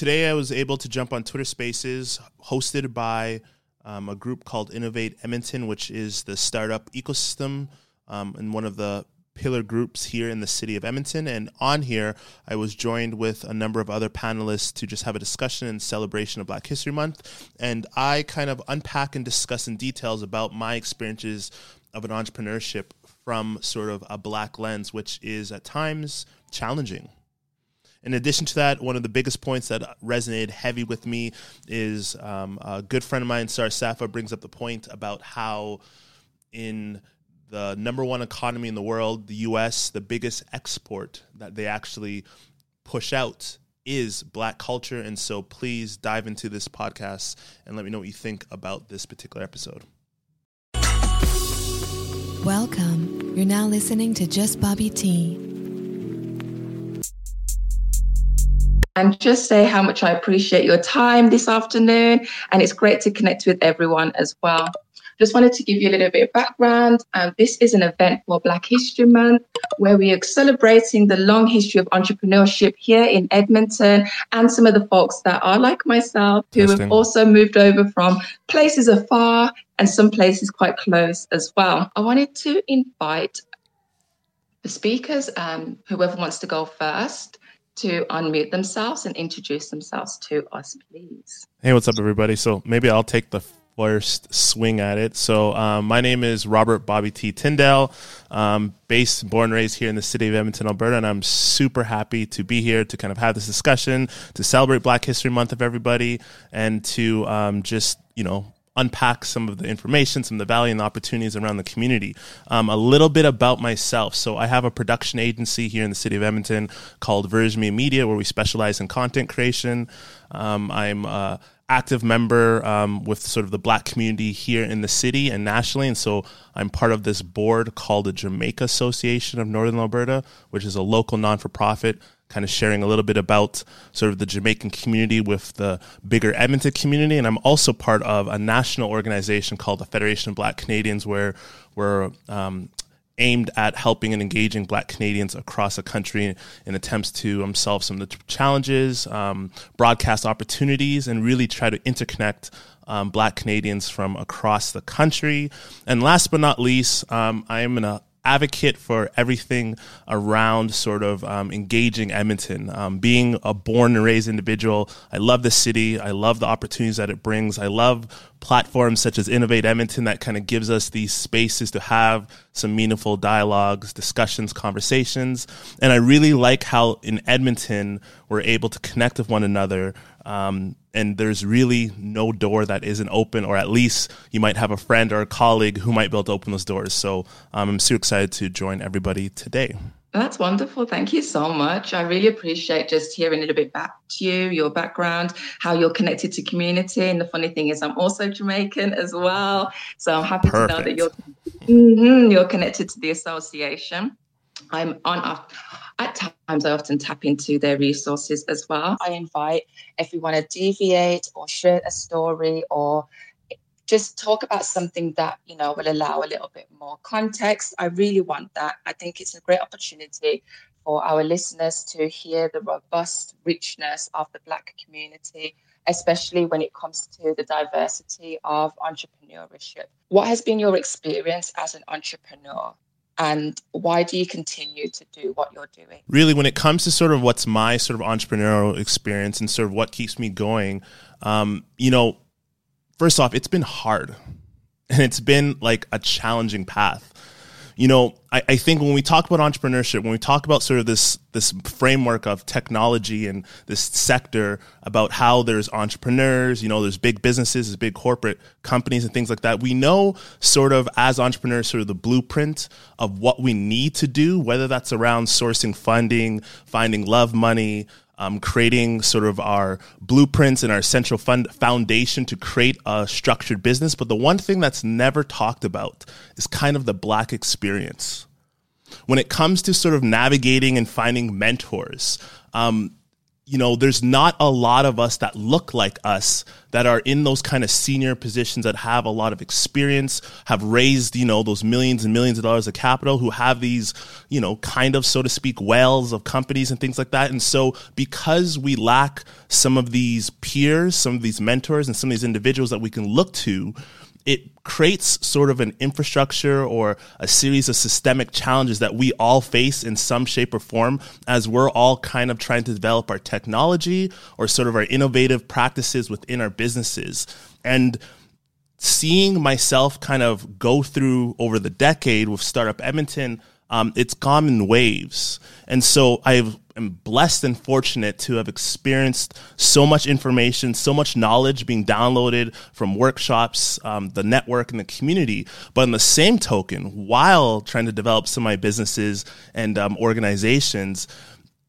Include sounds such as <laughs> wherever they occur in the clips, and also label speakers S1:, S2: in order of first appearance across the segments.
S1: today I was able to jump on Twitter Spaces, hosted by um, a group called Innovate Edmonton, which is the startup ecosystem um, and one of the pillar groups here in the city of Edmonton. And on here, I was joined with a number of other panelists to just have a discussion in celebration of Black History Month. And I kind of unpack and discuss in details about my experiences of an entrepreneurship from sort of a black lens, which is at times challenging. In addition to that, one of the biggest points that resonated heavy with me is um, a good friend of mine, Sar Safa, brings up the point about how in the number one economy in the world, the US, the biggest export that they actually push out is black culture. And so please dive into this podcast and let me know what you think about this particular episode.
S2: Welcome. You're now listening to Just Bobby T.
S3: And just say how much I appreciate your time this afternoon. And it's great to connect with everyone as well. Just wanted to give you a little bit of background. Um, this is an event for Black History Month where we are celebrating the long history of entrepreneurship here in Edmonton and some of the folks that are like myself who have also moved over from places afar and some places quite close as well. I wanted to invite the speakers, um, whoever wants to go first, to unmute themselves and introduce themselves to us, please.
S1: Hey, what's up, everybody? So maybe I'll take the first swing at it. So, um, my name is Robert Bobby T. Tyndale, um, based, born, raised here in the city of Edmonton, Alberta, and I'm super happy to be here to kind of have this discussion, to celebrate Black History Month of everybody, and to um, just, you know, unpack some of the information, some of the value and the opportunities around the community. Um, a little bit about myself. So I have a production agency here in the city of Edmonton called Verge Media, where we specialize in content creation. Um, I'm uh, active member um, with sort of the black community here in the city and nationally. And so I'm part of this board called the Jamaica Association of Northern Alberta, which is a local non for profit, kind of sharing a little bit about sort of the Jamaican community with the bigger Edmonton community. And I'm also part of a national organization called the Federation of Black Canadians, where we're um, aimed at helping and engaging Black Canadians across the country in attempts to um, solve some of the challenges, um, broadcast opportunities, and really try to interconnect um, Black Canadians from across the country. And last but not least, um, I am an advocate for everything around sort of um, engaging Edmonton. Um, being a born and raised individual, I love the city. I love the opportunities that it brings. I love platforms such as Innovate Edmonton that kind of gives us these spaces to have some meaningful dialogues, discussions, conversations. And I really like how in Edmonton we're able to connect with one another. Um, and there's really no door that isn't open, or at least you might have a friend or a colleague who might be able to open those doors. So um, I'm super excited to join everybody today.
S3: That's wonderful. Thank you so much. I really appreciate just hearing a little bit back to you, your background, how you're connected to community. And the funny thing is, I'm also Jamaican as well. So I'm happy Perfect. to know that you're mm-hmm, you're connected to the association. I'm on at times I often tap into their resources as well. I invite if you want to deviate or share a story or just talk about something that you know will allow a little bit more context. I really want that. I think it's a great opportunity for our listeners to hear the robust richness of the black community especially when it comes to the diversity of entrepreneurship. What has been your experience as an entrepreneur and why do you continue to do what you're doing?
S1: Really when it comes to sort of what's my sort of entrepreneurial experience and sort of what keeps me going um, you know first off, it's been hard <laughs> and it's been like a challenging path. You know, I, I, think when we talk about entrepreneurship, when we talk about sort of this this framework of technology and this sector about how there's entrepreneurs, you know, there's big businesses, there's big corporate companies and things like that. We know sort of as entrepreneurs, sort of the blueprint of what we need to do, whether that's around sourcing funding, finding love money, um, creating sort of our blueprints and our central fund foundation to create a structured business. But the one thing that's never talked about is kind of the black experience. When it comes to sort of navigating and finding mentors, um, you know, there's not a lot of us that look like us that are in those kind of senior positions that have a lot of experience, have raised, you know, those millions and millions of dollars of capital, who have these, you know, kind of, so to speak, whales of companies and things like that. And so because we lack some of these peers, some of these mentors, and some of these individuals that we can look to, it creates sort of an infrastructure or a series of systemic challenges that we all face in some shape or form as we're all kind of trying to develop our technology or sort of our innovative practices within our businesses. And seeing myself kind of go through over the decade with Startup Edmonton, um, it's in waves. And so I've am blessed and fortunate to have experienced so much information, so much knowledge being downloaded from workshops, um, the network, and the community. But in the same token, while trying to develop some of my businesses and um, organizations,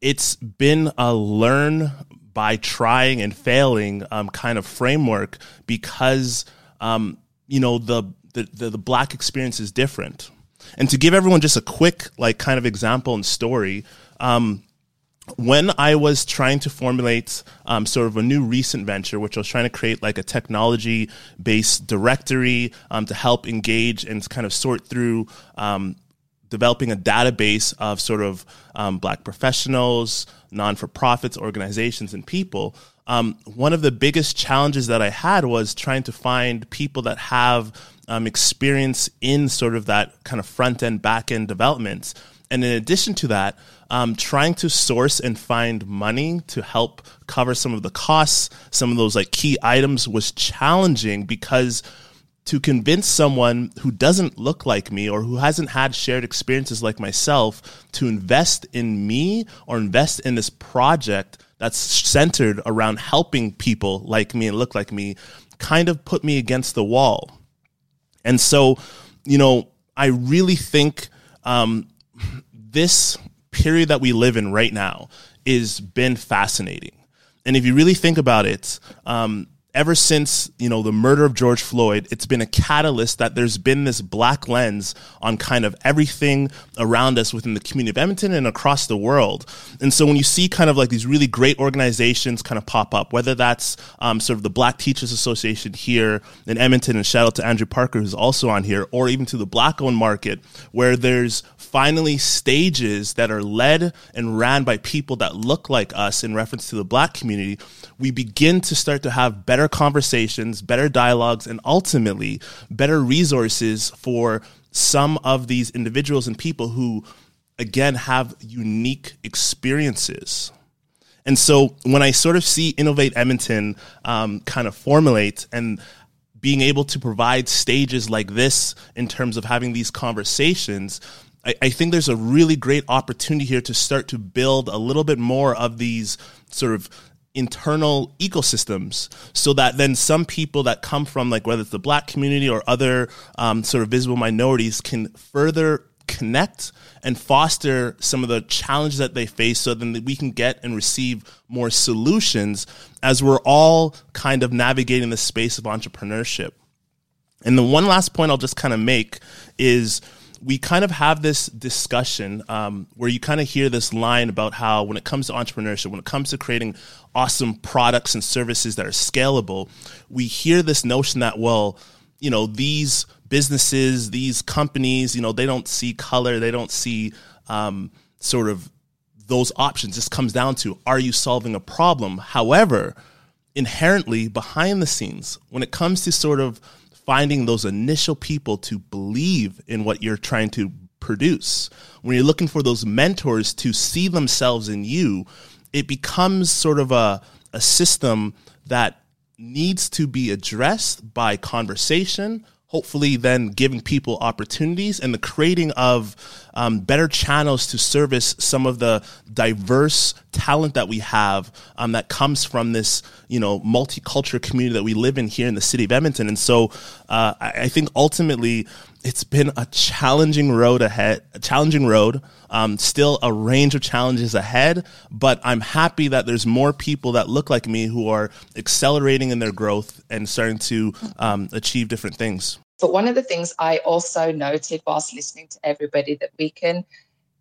S1: it's been a learn by trying and failing um, kind of framework because um, you know the the the black experience is different. And to give everyone just a quick, like, kind of example and story, um, when I was trying to formulate um, sort of a new recent venture, which I was trying to create like a technology based directory um, to help engage and kind of sort through um, developing a database of sort of um, black professionals, non for profits, organizations, and people. Um, one of the biggest challenges that I had was trying to find people that have um, experience in sort of that kind of front end, back end development. And in addition to that, um, trying to source and find money to help cover some of the costs, some of those like key items was challenging because to convince someone who doesn't look like me or who hasn't had shared experiences like myself to invest in me or invest in this project that's centered around helping people like me and look like me kind of put me against the wall. And so, you know, I really think um, this period that we live in right now is been fascinating. And if you really think about it, um, ever since you know the murder of George Floyd, it's been a catalyst that there's been this black lens on kind of everything around us within the community of Edmonton and across the world. And so when you see kind of like these really great organizations kind of pop up, whether that's um, sort of the Black Teachers Association here in Edmonton, and shout out to Andrew Parker who's also on here, or even to the black-owned market, where there's finally stages that are led and ran by people that look like us in reference to the black community, we begin to start to have better conversations, better dialogues, and ultimately better resources for some of these individuals and people who, again, have unique experiences. And so when I sort of see Innovate Edmonton um, kind of formulate and being able to provide stages like this in terms of having these conversations, I, I think there's a really great opportunity here to start to build a little bit more of these sort of internal ecosystems so that then some people that come from like whether it's the black community or other um, sort of visible minorities can further connect and foster some of the challenges that they face so then we can get and receive more solutions as we're all kind of navigating the space of entrepreneurship. And the one last point i'll just kind of make is we kind of have this discussion um, where you kind of hear this line about how when it comes to entrepreneurship, when it comes to creating awesome products and services that are scalable, we hear this notion that, well, you know, these businesses, these companies, you know, they don't see color, they don't see um, sort of those options. This comes down to are you solving a problem? However, inherently behind the scenes, when it comes to sort of finding those initial people to believe in what you're trying to produce, when you're looking for those mentors to see themselves in you, it becomes sort of a, a system that needs to be addressed by conversation, hopefully then giving people opportunities and the creating of um, better channels to service some of the diverse talent that we have um, that comes from this you know multicultural community that we live in here in the city of edmonton. And so uh, I, I, think ultimately it's been a challenging road ahead a challenging road um, still a range of challenges ahead but i'm happy that there's more people that look like me who are accelerating in their growth and starting to um, achieve different things
S3: but one of the things I also noted whilst listening to everybody that we can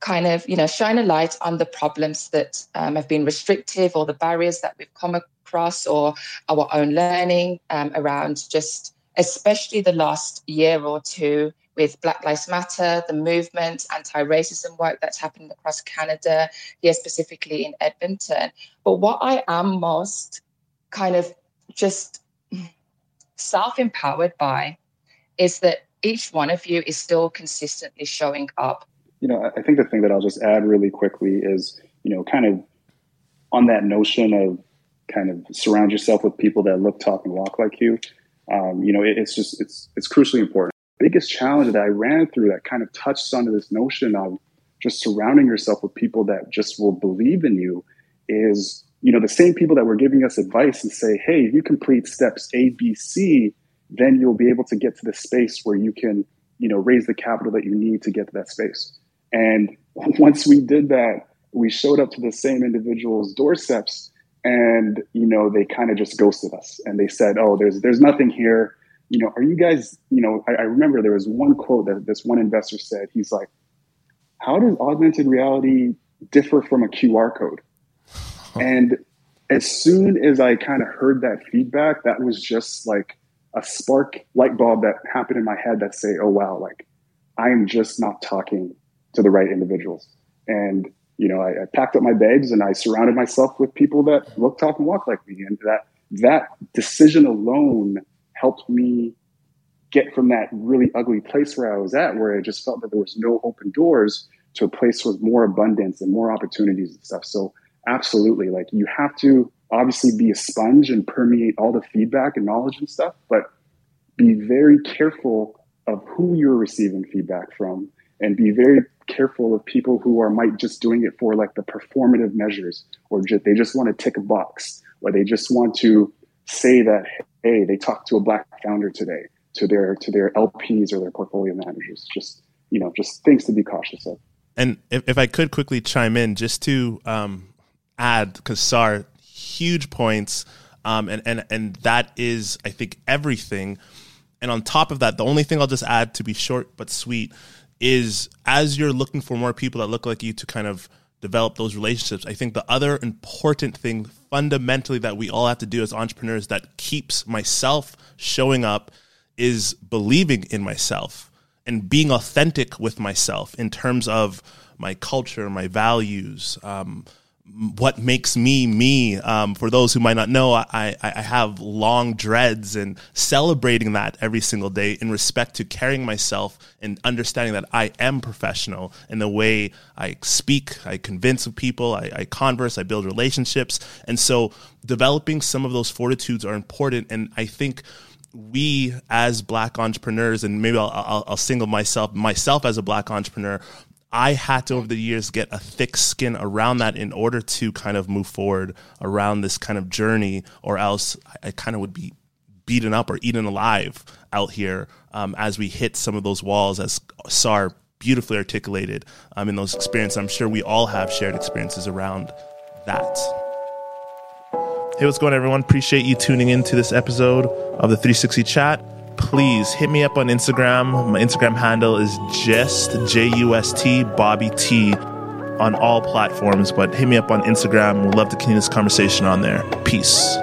S3: kind of, you know, shine a light on the problems that um, have been restrictive or the barriers that we've come across or our own learning um, around just especially the last year or two with Black Lives Matter, the movement, anti racism work that's happening across Canada, here specifically in Edmonton. But what I am most kind of just self empowered by is that each one of you is still consistently showing up.
S4: You know, I think the thing that I'll just add really quickly is, you know, kind of on that notion of kind of surround yourself with people that look, talk, and walk like you. Um, you know, it, it's just it's it's crucially important. biggest challenge that I ran through that kind of touched onto this notion of just surrounding yourself with people that just will believe in you is you know the same people that were giving us advice and say hey if you complete steps a b c then you'll be able to get to the space where you can you know raise the capital that you need to get to that space. And <laughs> once we did that we showed up to the same individuals doorsteps and you know they kind of just ghosted us. And they said oh there's there's nothing here. You know are you guys you know I, I remember there was one quote that this one investor said. He's like how does augmented reality differ from a qr code? And as soon as i kind of heard that feedback that was just like a spark light bulb that happened in my head that say oh wow like i am just not talking to the right individuals and you know, I, I, packed up my bags and I surrounded myself with people that look, talk, and walk like me. And that that decision alone helped me get from that really ugly place where I was at, where I just felt that there was no open doors to a place with more abundance and more opportunities and stuff. So absolutely, like you have to obviously be a sponge and permeate all the feedback and knowledge and stuff, but be very careful of who you're receiving feedback from and be very careful of people who are might just doing it for like the performative measures or just, they just want to tick a box or they just want to say that hey they talked to a black founder today to their to their lps or their portfolio managers. Just you know just things to be cautious of.
S1: And if, if i could quickly chime in just to um, add because sar huge points um, and, and and that is i think everything. And on top of that the only thing i'll just add to be short but sweet is as you're looking for more people that look like you to kind of develop those relationships, I think the other important thing fundamentally that we all have to do as entrepreneurs that keeps myself showing up is believing in myself and being authentic with myself in terms of my culture, my values, um, what makes me me. Um, for those who might not know, I, I have long dreads and celebrating that every single day in respect to carrying myself and understanding that I am professional in the way I speak, I convince people, I, I converse, I build relationships. And so developing some of those fortitudes are important. And I think we as black entrepreneurs and maybe I'll, I'll, I'll, single myself myself as a black entrepreneur I had to over the years get a thick skin around that in order to kind of move forward around this kind of journey, or else I, kind of would be beaten up or eaten alive out here um, as we hit some of those walls, as Sar beautifully articulated um, in those experiences. I'm sure we all have shared experiences around that. Hey, what's going on, everyone? Appreciate you tuning in to this episode of the 360 Chat please hit me up on Instagram. My Instagram handle is just J U S T Bobby T on all platforms, but hit me up on Instagram. We'd love to continue this conversation on there. Peace.